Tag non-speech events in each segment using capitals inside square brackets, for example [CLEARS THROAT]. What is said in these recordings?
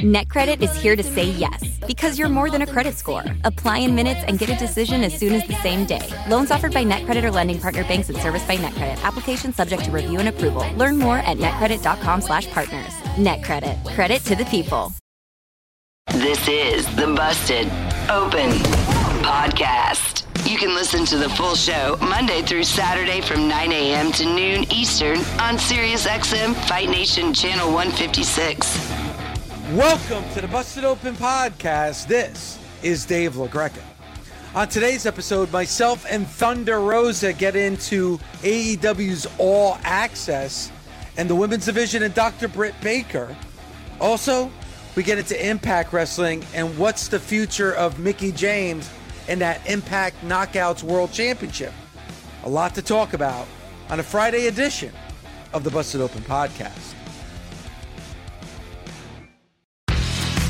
NetCredit is here to say yes because you're more than a credit score. Apply in minutes and get a decision as soon as the same day. Loans offered by NetCredit or lending partner banks and serviced by NetCredit. Application subject to review and approval. Learn more at netcredit.com/partners. NetCredit. Credit to the people. This is the Busted Open podcast. You can listen to the full show Monday through Saturday from 9 a.m. to noon Eastern on SiriusXM Fight Nation Channel 156. Welcome to the Busted Open podcast. This is Dave LaGreca. On today's episode, myself and Thunder Rosa get into AEW's All Access and the women's division and Dr. Britt Baker. Also, we get into Impact Wrestling and what's the future of Mickie James and that Impact Knockouts World Championship. A lot to talk about on a Friday edition of the Busted Open podcast.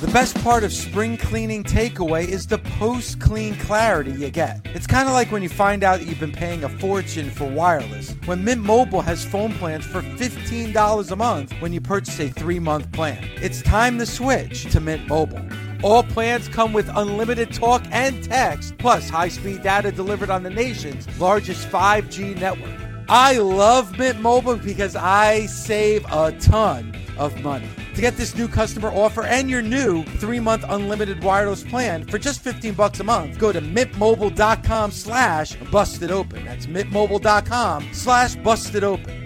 The best part of spring cleaning takeaway is the post clean clarity you get. It's kind of like when you find out that you've been paying a fortune for wireless. When Mint Mobile has phone plans for $15 a month when you purchase a three month plan. It's time to switch to Mint Mobile. All plans come with unlimited talk and text, plus high speed data delivered on the nation's largest 5G network. I love Mint Mobile because I save a ton of money. To get this new customer offer and your new three-month unlimited wireless plan for just 15 bucks a month, go to mintmobile.com slash busted open. That's mintmobile.com slash busted open.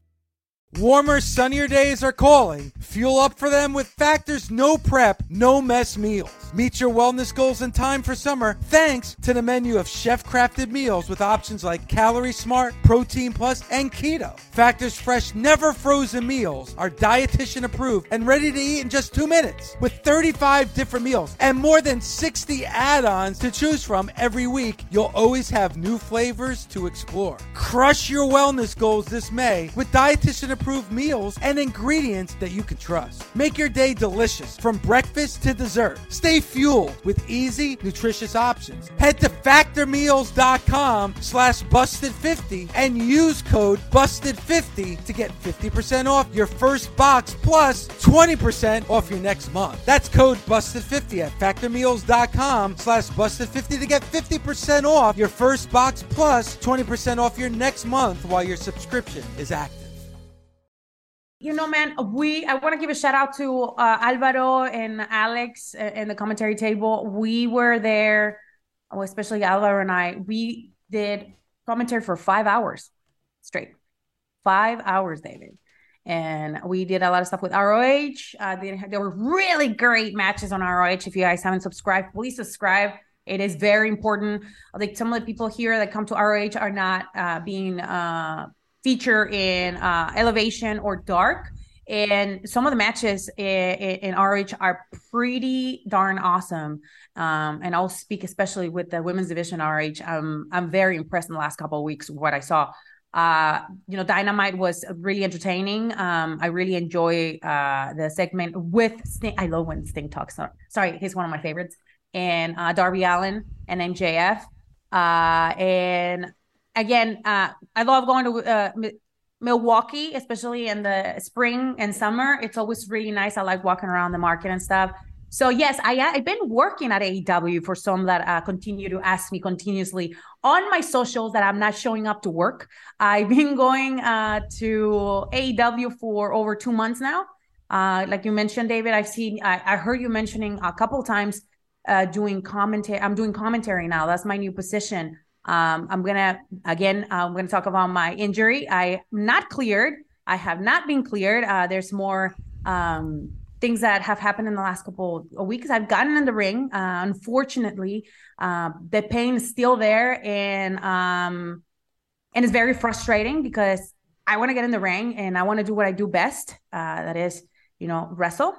Warmer, sunnier days are calling. Fuel up for them with Factor's no prep, no mess meals. Meet your wellness goals in time for summer thanks to the menu of chef crafted meals with options like Calorie Smart, Protein Plus, and Keto. Factor's fresh, never frozen meals are dietitian approved and ready to eat in just two minutes with 35 different meals and more than 60 add ons to choose from every week. You'll always have new flavors to explore. Crush your wellness goals this May with dietitian approved meals and ingredients that you can trust. Make your day delicious from breakfast to dessert. Stay fueled with easy, nutritious options. Head to factormeals.com slash busted50 and use code busted50 to get 50% off your first box plus 20% off your next month. That's code busted50 at factormeals.com slash busted50 to get 50% off your first box plus 20% off your next month while your subscription is active. You know, man, we I want to give a shout out to uh, Alvaro and Alex in the commentary table. We were there, oh, especially Alvaro and I. We did commentary for five hours straight. five hours, David. And we did a lot of stuff with ROH. Uh, they, there were really great matches on ROH. If you guys haven't subscribed, please subscribe. It is very important. Like some of the people here that come to ROH are not uh, being featured in uh, Elevation or Dark. And some of the matches in, in, ROH are pretty darn awesome. Um, and I'll speak especially with the women's division RH. Um, I'm very impressed in the last couple of weeks what I saw. Uh, you know, Dynamite was really entertaining. Um, I really enjoy uh, the segment with Sting. I love when Sting talks. Sorry, he's one of my favorites. And uh, Darby Allin and MJF. Uh, and again, uh, I love going to uh, Milwaukee, especially in the spring and summer. It's always really nice. I like walking around the market and stuff. So yes, I I've been working at AEW for some that uh, continue to ask me continuously on my socials that I'm not showing up to work. I've been [LAUGHS] going uh, to AEW for over two months now. Uh, like you mentioned, David, I've seen I, I heard you mentioning a couple times uh, doing commentary. I'm doing commentary now. That's my new position. Um, I'm gonna again. I'm gonna talk about my injury. I'm not cleared. I have not been cleared. Uh, there's more. Um, things that have happened in the last couple of weeks. I've gotten in the ring. Uh, unfortunately, uh, the pain is still there, and um, and it's very frustrating because I want to get in the ring and I want to do what I do best. Uh, that is, you know, wrestle,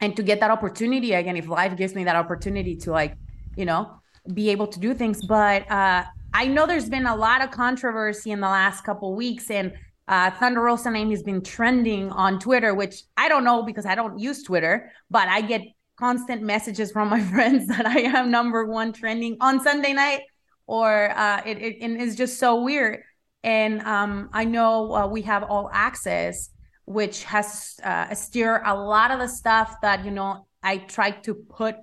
and to get that opportunity again. If life gives me that opportunity to like, you know, be able to do things, but uh, I know there's been a lot of controversy in the last couple weeks, and uh, Thunder Rosa name has been trending on Twitter, which I don't know because I don't use Twitter, but I get constant messages from my [LAUGHS] friends that I am number one trending on Sunday night, or uh, it, it, it is just so weird. And um, I know uh, we have all access, which has uh, steered a lot of the stuff that you know I tried to put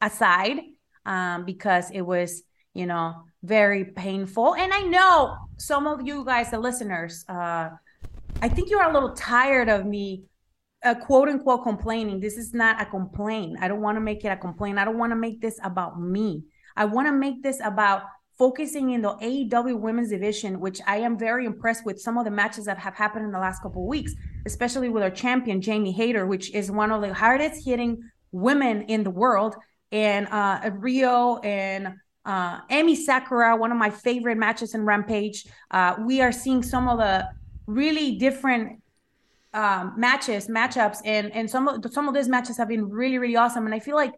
aside um, because it was you know very painful. And I know some of you guys, the listeners, uh, I think you're a little tired of me, uh, quote unquote, complaining. This is not a complaint. I don't want to make it a complaint. I don't want to make this about me. I want to make this about focusing in the AEW women's division, which I am very impressed with some of the matches that have happened in the last couple of weeks, especially with our champion, Jamie Hayter, which is one of the hardest hitting women in the world. And uh, Riho and uh, Emi Sakura, one of my favorite matches in Rampage. Uh, we are seeing some of the really different um, matches, matchups, and and some of some of these matches have been really really awesome. And I feel like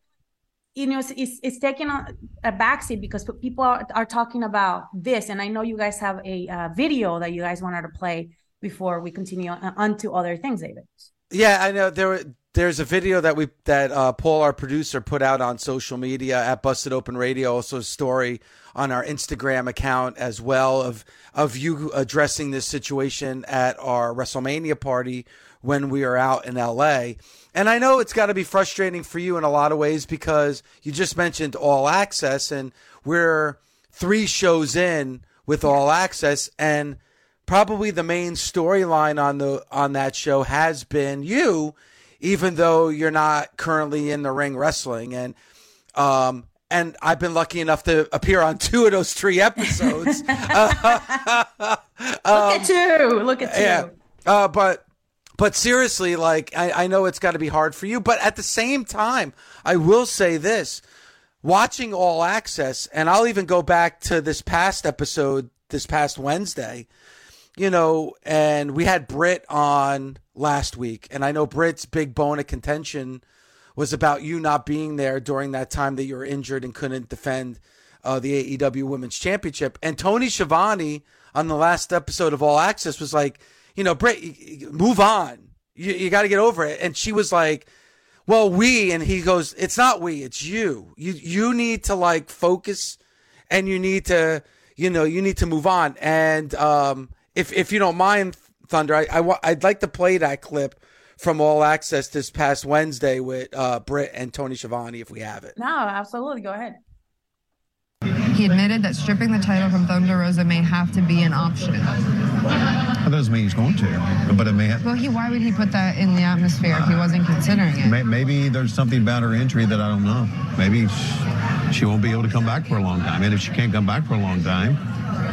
you know it's it's, it's taking a, a backseat because people are, are talking about this. And I know you guys have a uh, video that you guys wanted to play before we continue on, on to other things, David. Yeah, I know there were there's a video that we that uh, Paul, our producer, put out on social media at Busted Open Radio. Also, a story on our Instagram account as well of of you addressing this situation at our WrestleMania party when we are out in LA. And I know it's got to be frustrating for you in a lot of ways because you just mentioned All Access, and we're three shows in with All Access, and probably the main storyline on the on that show has been you even though you're not currently in the ring wrestling. And um, and I've been lucky enough to appear on two of those three episodes. uh, [LAUGHS] [LAUGHS] um, Look at you! Look at you! Yeah, uh, but but seriously, like I, I know it's got to be hard for you, but at the same time, I will say this: watching All Access, and I'll even go back to this past episode, this past Wednesday you know, and we had Britt on last week, and I know Britt's big bone of contention was about you not being there during that time that you were injured and couldn't defend uh, the AEW Women's Championship. And Tony Schiavone on the last episode of All Access was like, you know, Britt, move on. You, you got to get over it. And she was like, well, we, and he goes, it's not we, it's you. You, you need to like focus and you need to, you know, you need to move on. And, um, if if you don't mind, Thunder, I, I I'd like to play that clip from All Access this past Wednesday with uh, Britt and Tony Schiavone, if we have it. No, absolutely. Go ahead. He admitted that stripping the title from Thunder Rosa may have to be an option. That doesn't mean he's going to, but it may. Have, well, he why would he put that in the atmosphere if he wasn't considering it? May, maybe there's something about her injury that I don't know. Maybe she won't be able to come back for a long time, and if she can't come back for a long time,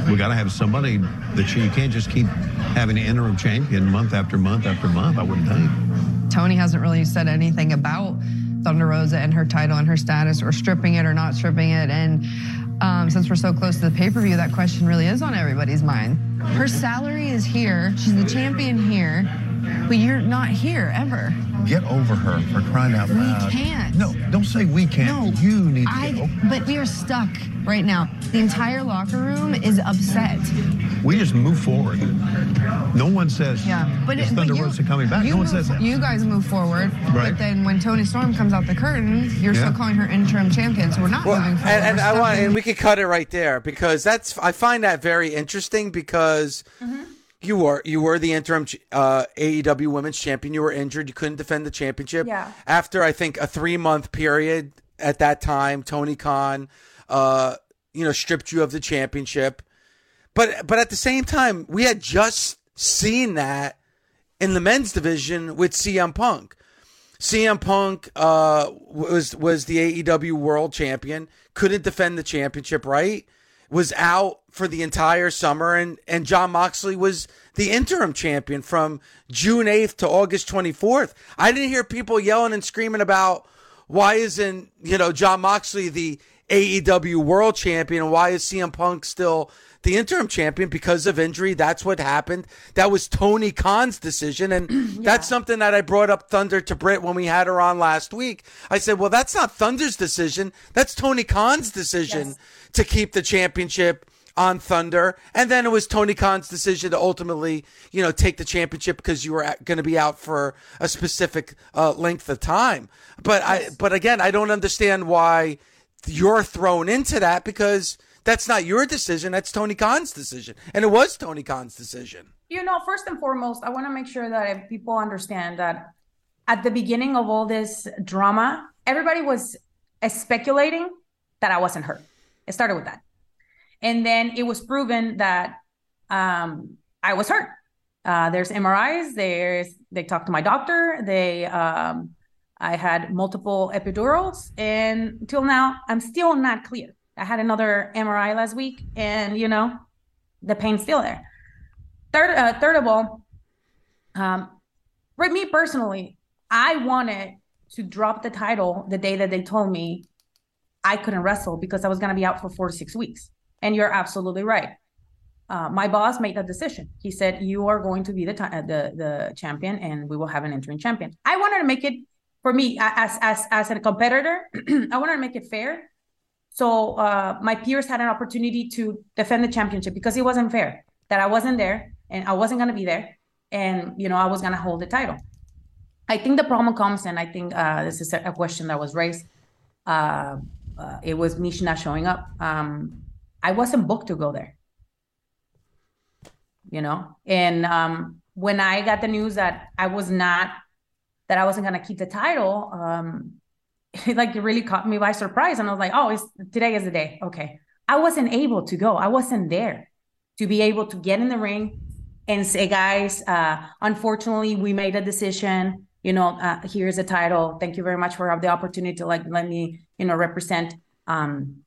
we got to have somebody that you, you can't just keep having an interim champion month after month after month. I wouldn't think. Tony hasn't really said anything about Thunder Rosa and her title and her status, or stripping it or not stripping it. And um, since we're so close to the pay per view, that question really is on everybody's mind. Her salary is here. She's the champion here, but you're not here ever. Get over her for crying out loud. We can't. No, don't say we can't. No, you need to I, get over. But we are stuck right now. The entire locker room is upset. We just move forward. No one says, Yeah, but is it, Thunder but you, Rosa coming back? You No one move- says that. You guys move forward, Right. but then when Toni Storm comes out the curtain, you're Yeah. still calling her interim champion. So we're not Well, moving and, forward. and We're I want, and we could cut it right there because that's I find that very interesting because mm-hmm. You were you were the interim uh, AEW Women's Champion. You were injured. You couldn't defend the championship. Yeah. After I think a three month period at that time, Tony Khan, uh, you know, stripped you of the championship. But but at the same time, we had just seen that in the men's division with CM Punk. CM Punk uh, was was the AEW World Champion, couldn't defend the championship, right? Was out for the entire summer, and and Jon Moxley was the interim champion from June eighth to August twenty fourth. I didn't hear people yelling and screaming about why isn't you know Jon Moxley the AEW World Champion, and why is CM Punk still the interim champion because of injury. That's what happened. That was Tony Khan's decision. And [CLEARS THROAT] that's something that I brought up Thunder to Britt when we had her on last week. I said, well, that's not Thunder's decision. That's Tony Khan's decision Yes. to keep the championship on Thunder. And then it was Tony Khan's decision to ultimately, you know, take the championship because you were going to be out for a specific uh, length of time. But I, but again, I don't understand why you're thrown into that because that's not your decision. That's Tony Khan's decision. And it was Tony Khan's decision. You know, first and foremost, I want to make sure that people understand that at the beginning of all this drama, everybody was speculating that I wasn't hurt. It started with that. And then it was proven that um, I was hurt. Uh, there's MRIs. There's they talked to my doctor. They um, I had multiple epidurals, and till now I'm still not clear. I had another MRI last week, and you know, the pain's still there. Third, uh, third of all, um, for me personally, I wanted to drop the title the day that they told me I couldn't wrestle because I was going to be out for four to six weeks. And you're absolutely right. Uh, my boss made that decision. He said, "You are going to be the uh, the the champion, and we will have an interim champion." I wanted to make it for me as as as a competitor. [CLEARS THROAT] I wanted to make it fair, so uh, my peers had an opportunity to defend the championship because it wasn't fair that I wasn't there and I wasn't going to be there, and you know I was going to hold the title. I think the problem comes, and I think uh, this is a, question that was raised. Uh, uh, it was Mish not showing up. Um, I wasn't booked to go there you know? And um when i got the news that i was not that i wasn't to keep the title um it [LAUGHS] like it really caught me by surprise. And i was like oh it's today is the day. Okay. I wasn't able to go. I wasn't there to be able to get in the ring and say guys uh unfortunately we made a decision. You know uh, here's the title. Thank you very much for the opportunity to like let me you know represent. Um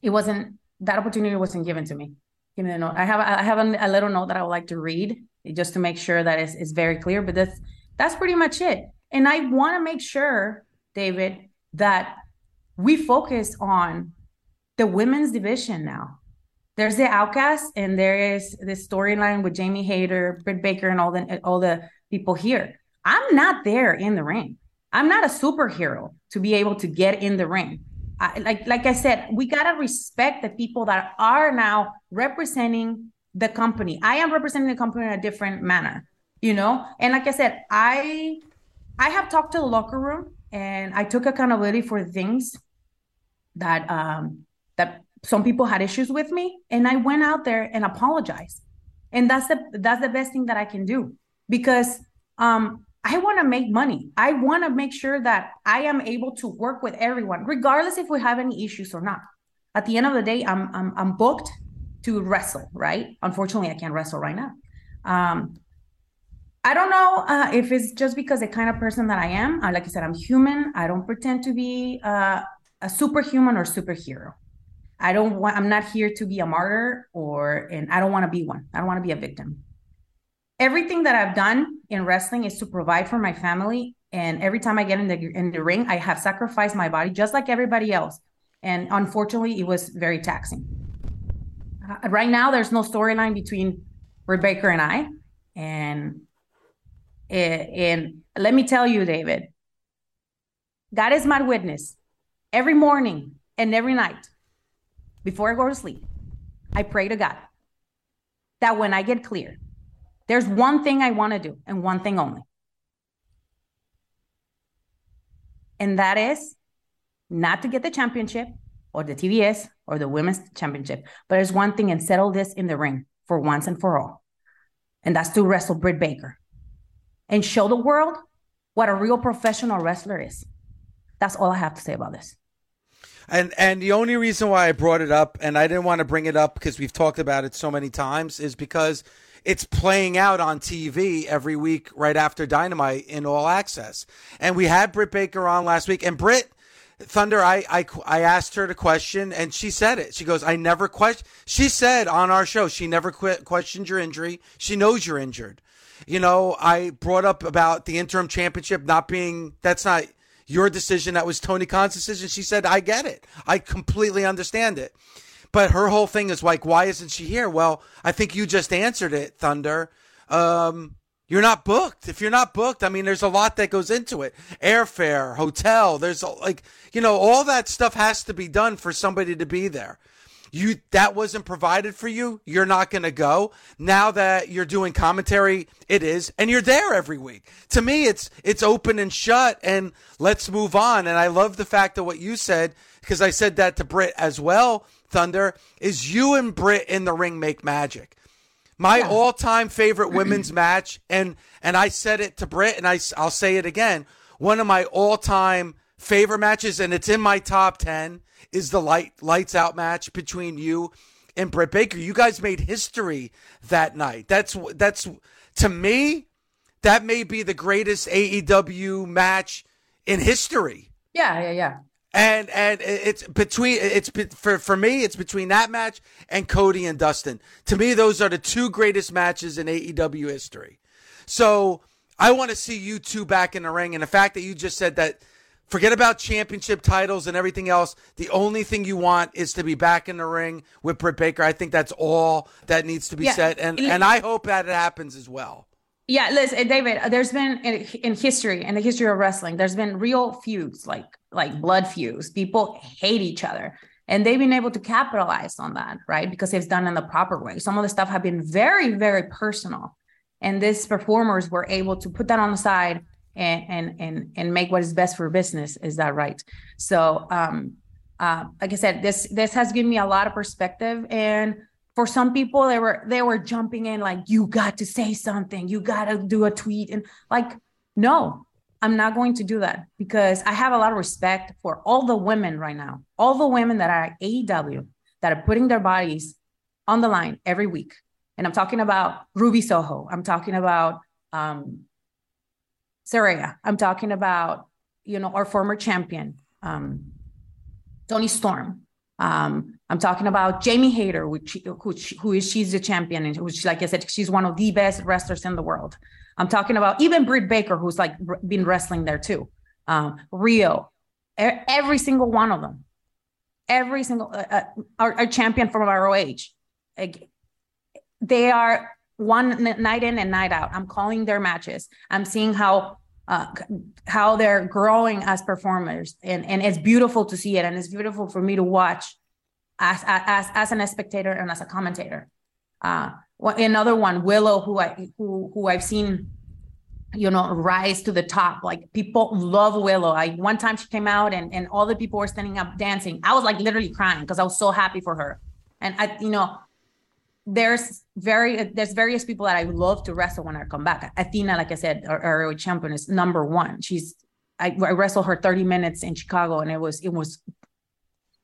it wasn't that opportunity wasn't given to me give me the note. I have I have a, a little note that I would like to read just to make sure that it's, it's very clear. But that's that's pretty much it. And I want to make sure, David, that we focus on the women's division now. There's the outcast, and there is this storyline with Jamie Hayter, Britt Baker, and all the all the people here. I'm not there in the ring. I'm not a superhero to be able to get in the ring. Like like I said, we gotta respect the people that are now representing the company. I am representing the company in a different manner, you know. And like I said, I I have talked to the locker room and I took accountability for things that um that some people had issues with me, and I went out there and apologized. And that's the that's the best thing that I can do because um I want to make money. I want to make sure that I am able to work with everyone, regardless if we have any issues or not. At the end of the day, I'm I'm, I'm booked to wrestle, right? Unfortunately, I can't wrestle right now. Um, I don't know uh, if it's just because the kind of person that I am. Uh, like I said, I'm human. I don't pretend to be uh, a superhuman or superhero. I don't want. I'm not here to be a martyr or, and I don't want to be one. I don't want to be a victim. everything that I've done in wrestling is to provide for my family. And every time I get in the in the ring, I have sacrificed my body just like everybody else. And unfortunately, it was very taxing. Uh, right now, there's no storyline between Baker and I, and and let me tell you, David, God is my witness. Every morning and every night, before I go to sleep, I pray to God that when I get clear, there's one thing I want to do and one thing only. And that is not to get the championship or the TBS or the women's championship, but there's one thing and settle this in the ring for once and for all. And that's to wrestle Britt Baker and show the world what a real professional wrestler is. That's all I have to say about this. And and the only reason why I brought it up, and I didn't want to bring it up because we've talked about it so many times, is because it's playing out on TV every week right after Dynamite in All Access. And we had Britt Baker on last week, and Britt Thunder, I, I I asked her the question, and she said it. She goes, "I never question." She said on our show, she never questioned your injury. She knows you're injured. You know, I brought up about the interim championship not being. That's not your decision. That was Tony Khan's decision. She said, "I get it. I completely understand it." But her whole thing is like, why isn't she here? Well, I think you just answered it, Thunder. Um, you're not booked. If you're not booked, I mean, there's a lot that goes into it. Airfare, hotel, there's like, you know, all that stuff has to be done for somebody to be there. You that wasn't provided for you, you're not going to go. Now that you're doing commentary, it is, and you're there every week. To me, it's it's open and shut and let's move on. And I love the fact that what you said because I said that to Britt as well Thunder, is you and Britt in the ring make magic. My yeah. all-time favorite [CLEARS THROAT] women's match, and and I said it to Britt, and I I'll say it again. One of my all-time favorite matches, and it's in my top ten, is the light lights out match between you and Britt Baker. You guys made history that night. That's that's to me, that may be the greatest AEW match in history. Yeah, yeah, yeah and and it's between it's for for me it's between that match and Cody and Dustin. To me, those are the two greatest matches in AEW history. So I want to see you two back in the ring, and the fact that you just said that. Forget about championship titles and everything else. The only thing you want is to be back in the ring with Britt Baker. I think that's all that needs to be yeah. said, and and I hope that it happens as well. Yeah, listen, David. There's been in, in history, in the history of wrestling, there's been real feuds like like blood feuds. People hate each other. And they've been able to capitalize on that, right? Because it's done in the proper way. Some of the stuff have been very, very personal. And these performers were able to put that on the side and and and and make what is best for business. Is that right? So um uh, like I said, this this has given me a lot of perspective. And for some people, they were they were jumping in like, you got to say something, you got to do a tweet, and like, no, I'm not going to do that because I have a lot of respect for all the women right now, all the women that are at AEW that are putting their bodies on the line every week. And I'm talking about Ruby Soho. I'm talking about um, Saraya. I'm talking about, you know, our former champion, um, Toni Storm. Um, I'm talking about Jamie Hayter, which, which who is she's the champion, and which, like I said, she's one of the best wrestlers in the world. I'm talking about even Britt Baker, who's like been wrestling there too. Um, Riho, every single one of them, every single uh, uh, our, our, champion from ROH. Like, they are one night in and night out. I'm calling their matches. I'm seeing how uh, how they're growing as performers, and and it's beautiful to see it, and it's beautiful for me to watch as as as an spectator and as a commentator. Uh, another one, Willow, who I who who I've seen, you know, rise to the top. Like people love Willow. I one time she came out and and all the people were standing up dancing. I was like literally crying because I was so happy for her. And I, you know, there's very there's various people that I love to wrestle when I come back. Athena, like I said, our, our champion is number one. She's I, I wrestled her 30 minutes in Chicago, and it was it was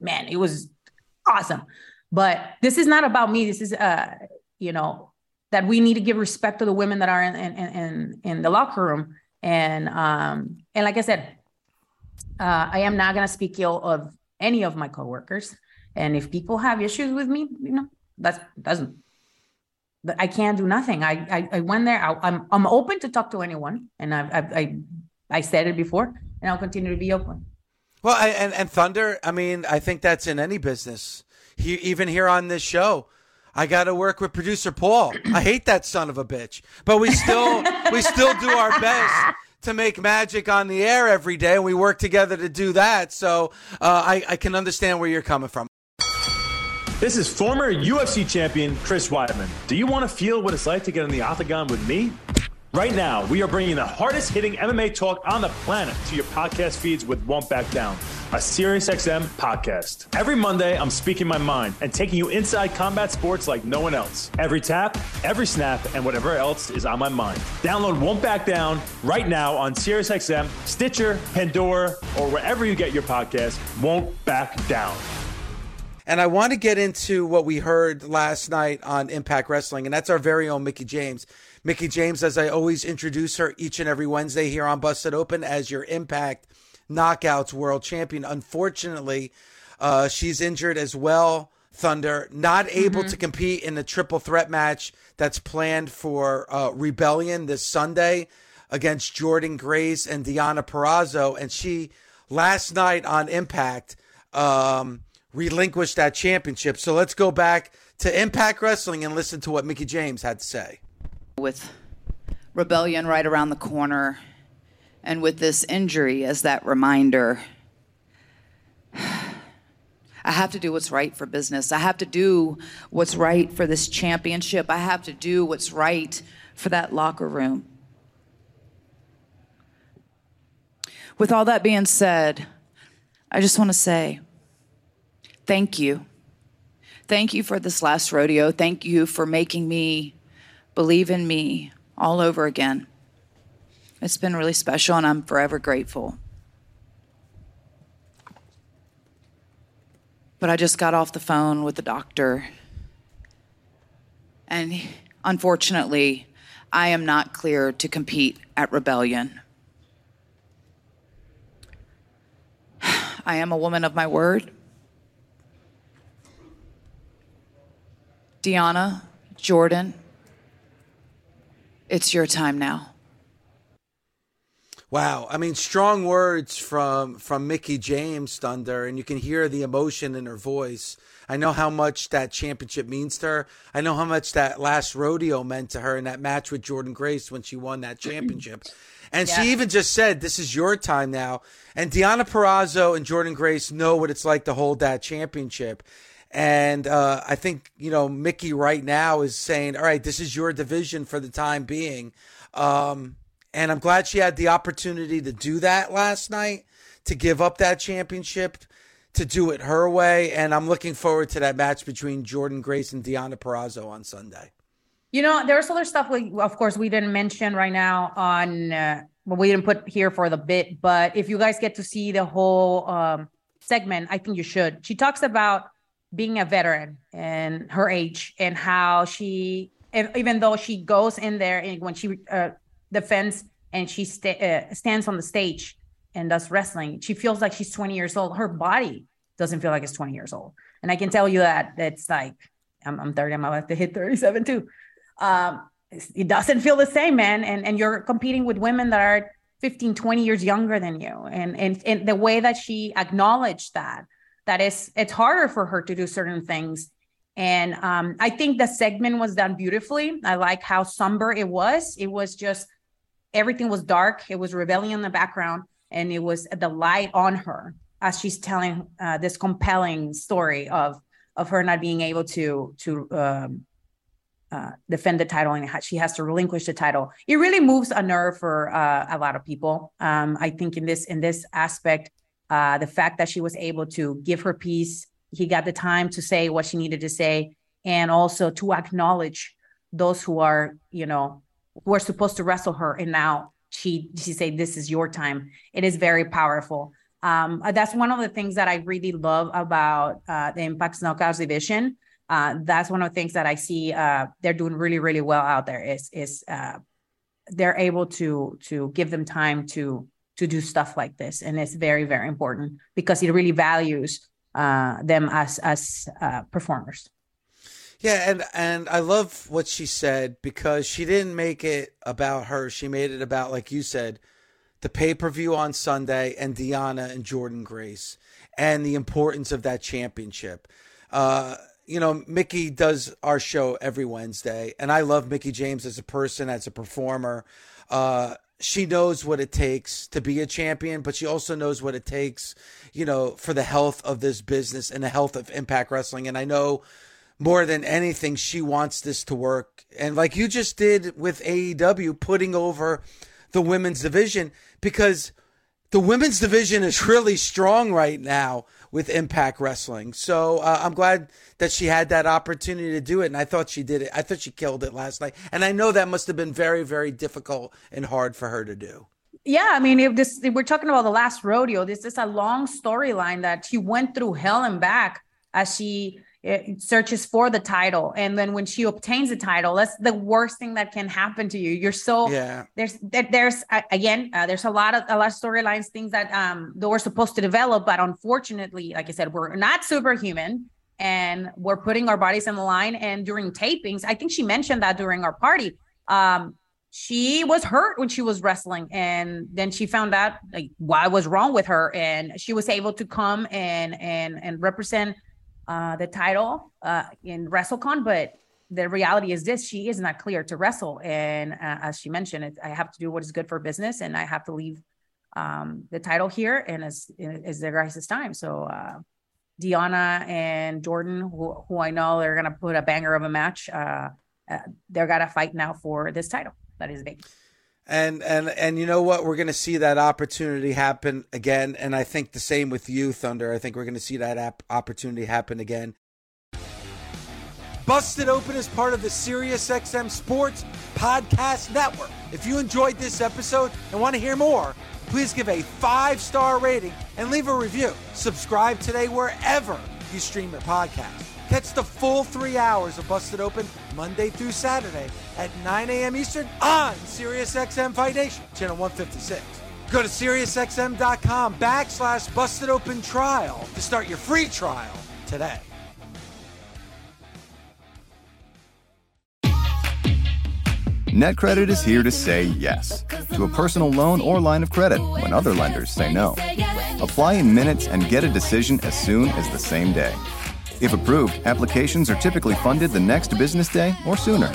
man, it was awesome. But this is not about me. This is uh you know, that we need to give respect to the women that are in in in, in the locker room. And um, and like I said, uh, I am not gonna speak ill of any of my coworkers. And if people have issues with me, you know, that's doesn't I can't do nothing. I I, I went there. I, am I'm, I'm open to talk to anyone, and I I I, I said it before, and I'll continue to be open. Well, I, and and Thunder. I mean, I think that's in any business. He, even here on this show, I got to work with producer Paul. I hate that son of a bitch, but we still we still do our best to make magic on the air every day, and we work together to do that. So uh, I, I can understand where you're coming from. This is former UFC champion Chris Weidman. Do you want to feel what it's like to get in the octagon with me? Right now, we are bringing the hardest hitting MMA talk on the planet to your podcast feeds with Won't Back Down, a SiriusXM podcast. Every Monday, I'm speaking my mind and taking you inside combat sports like no one else. Every tap, every snap, and whatever else is on my mind. Download Won't Back Down right now on SiriusXM, Stitcher, Pandora, or wherever you get your podcast. Won't Back Down. And I want to get into what we heard last night on Impact Wrestling, and that's our very own Mickie James. Mickie James, as I always introduce her each and every Wednesday here on Busted Open as your Impact Knockouts World Champion. Unfortunately, uh, she's injured as well. Thunder not able mm-hmm. to compete in the triple threat match that's planned for uh, Rebellion this Sunday against Jordynne Grace and Deonna Purrazzo, and she last night on Impact um, relinquished that championship. So let's go back to Impact Wrestling and listen to what Mickie James had to say with rebellion right around the corner and with this injury as that reminder. I have to do what's right for business. I have to do what's right for this championship. I have to do what's right for that locker room. With all that being said, I just want to say thank you. Thank you for this last rodeo. Thank you for making me believe in me all over again. It's been really special, and I'm forever grateful. But I just got off the phone with the doctor, and unfortunately, I am not clear to compete at Rebellion. [SIGHS] I am a woman of my word. Deonna, Jordynne, it's your time now. Wow, I mean, strong words from from Mickie James Thunder, and you can hear the emotion in her voice. I know how much that championship means to her. I know how much that last rodeo meant to her in that match with Jordynne Grace when she won that championship. [CLEARS THROAT] And yeah. she even just said, "This is your time now." And Deonna Purrazzo and Jordynne Grace know what it's like to hold that championship. And uh, I think, you know, Mickie right now is saying, all right, this is your division for the time being. Um, and I'm glad she had the opportunity to do that last night, to give up that championship, to do it her way. And I'm looking forward to that match between Jordynne Grace and Deonna Purrazzo on Sunday. You know, there's other stuff we, of course, we didn't mention right now on, uh, we didn't put here for the bit, but if you guys get to see the whole um, segment, I think you should. She talks about being a veteran and her age and how she even though she goes in there and when she uh, defends and she uh, stands on the stage and does wrestling she feels like she's 20 years old. Her body doesn't feel like it's 20 years old. And i can tell you that it's like i'm, I'm 30 i'm about to hit 37 too. Um, it doesn't feel the same man. And and you're competing with women that are 15 20 years younger than you. And and, and the way that she acknowledged that that is it's harder for her to do certain things and um, i think the segment was done beautifully i like how somber it was it was just everything was dark it was rebellion in the background and it was the light on her as she's telling uh, this compelling story of of her not being able to to um, uh, defend the title and she has to relinquish the title. It really moves a nerve for uh, a lot of people. Um, I think in this in this aspect, uh, the fact that she was able to give her piece, he got the time to say what she needed to say, and also to acknowledge those who are, you know, who are supposed to wrestle her, and now she she said, "This is your time." It is very powerful. Um, uh, that's one of the things that I really love about uh, the Impact Knockouts division. Uh, that's one of the things that I see uh, they're doing really, really well out there. Is is uh, they're able to to give them time to to do stuff like this and it's very very important because it really values uh, them as as uh, performers Yeah, and and I love what she said because she didn't make it about her. She made it about, like you said, the pay per view on Sunday and Deonna and Jordynne Grace and the importance of that championship. Uh, you know, Mickie does our show every Wednesday, and I love Mickie James as a person, as a performer. Uh, she knows what it takes to be a champion, but she also knows what it takes, you know, for the health of this business and the health of Impact Wrestling. And I know more than anything, she wants this to work. And like you just did with AEW, putting over the women's division because the women's division is really strong right now with Impact Wrestling. So uh, I'm glad that she had that opportunity to do it, and I thought she did it. I thought she killed it last night, and I know that must have been very, very difficult and hard for her to do. Yeah, I mean, if this if we're talking about the last rodeo, this is a long storyline that she went through hell and back as she it searches for the title and then when she obtains the title that's the worst thing that can happen to you. You're so yeah. there's there's again uh, there's a lot of a lot of storylines things that um that we're supposed to develop but unfortunately like i said we're not superhuman and we're putting our bodies in the line and during tapings i think she mentioned that during our party um she was hurt when she was wrestling and then she found out like what was wrong with her and she was able to come and and and represent uh, the title uh, in WrestleCon, but the reality is this: she is not clear to wrestle, and uh, as she mentioned, it, I have to do what is good for business, and I have to leave um, the title here, and as is their guys' time. So uh, Deonna and Jordynne, who, who I know they're gonna put a banger of a match, uh, uh, they're gotta fight now for this title. That is big. And and and you know what? We're going to see that opportunity happen again. And I think the same with you, Thunder. I think we're going to see that opportunity happen again. Busted Open is part of the SiriusXM Sports Podcast Network. If you enjoyed this episode and want to hear more, please give a five star rating and leave a review. Subscribe today wherever you stream your podcast. Catch the full three hours of Busted Open Monday through Saturday at 9 a.m. Eastern on SiriusXM Fight Nation, channel 156. Go to SiriusXM.com backslash Busted Open Trial to start your free trial today. NetCredit is here to say yes to a personal loan or line of credit when other lenders say no. Apply in minutes and get a decision as soon as the same day. If approved, applications are typically funded the next business day or sooner.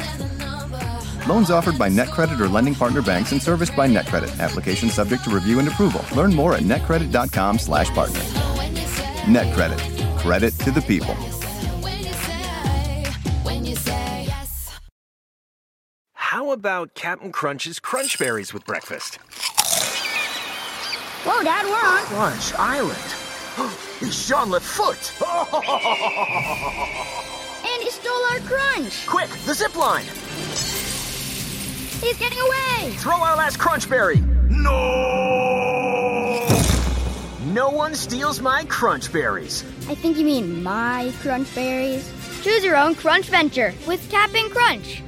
Loans offered by NetCredit or lending partner banks and serviced by NetCredit. Application subject to review and approval. Learn more at netcredit.com/partner. NetCredit. Credit to the people. How about Cap'n Crunch's Crunch Berries with breakfast? Whoa, Dad, we're on Crunch Island. [GASPS] It's Jean Foot. and he stole our crunch. Quick, the zip line. He's getting away. Throw our last crunch berry. No! No one steals my crunch berries. I think you mean my crunch berries. Choose your own crunch venture with Cap'n Crunch.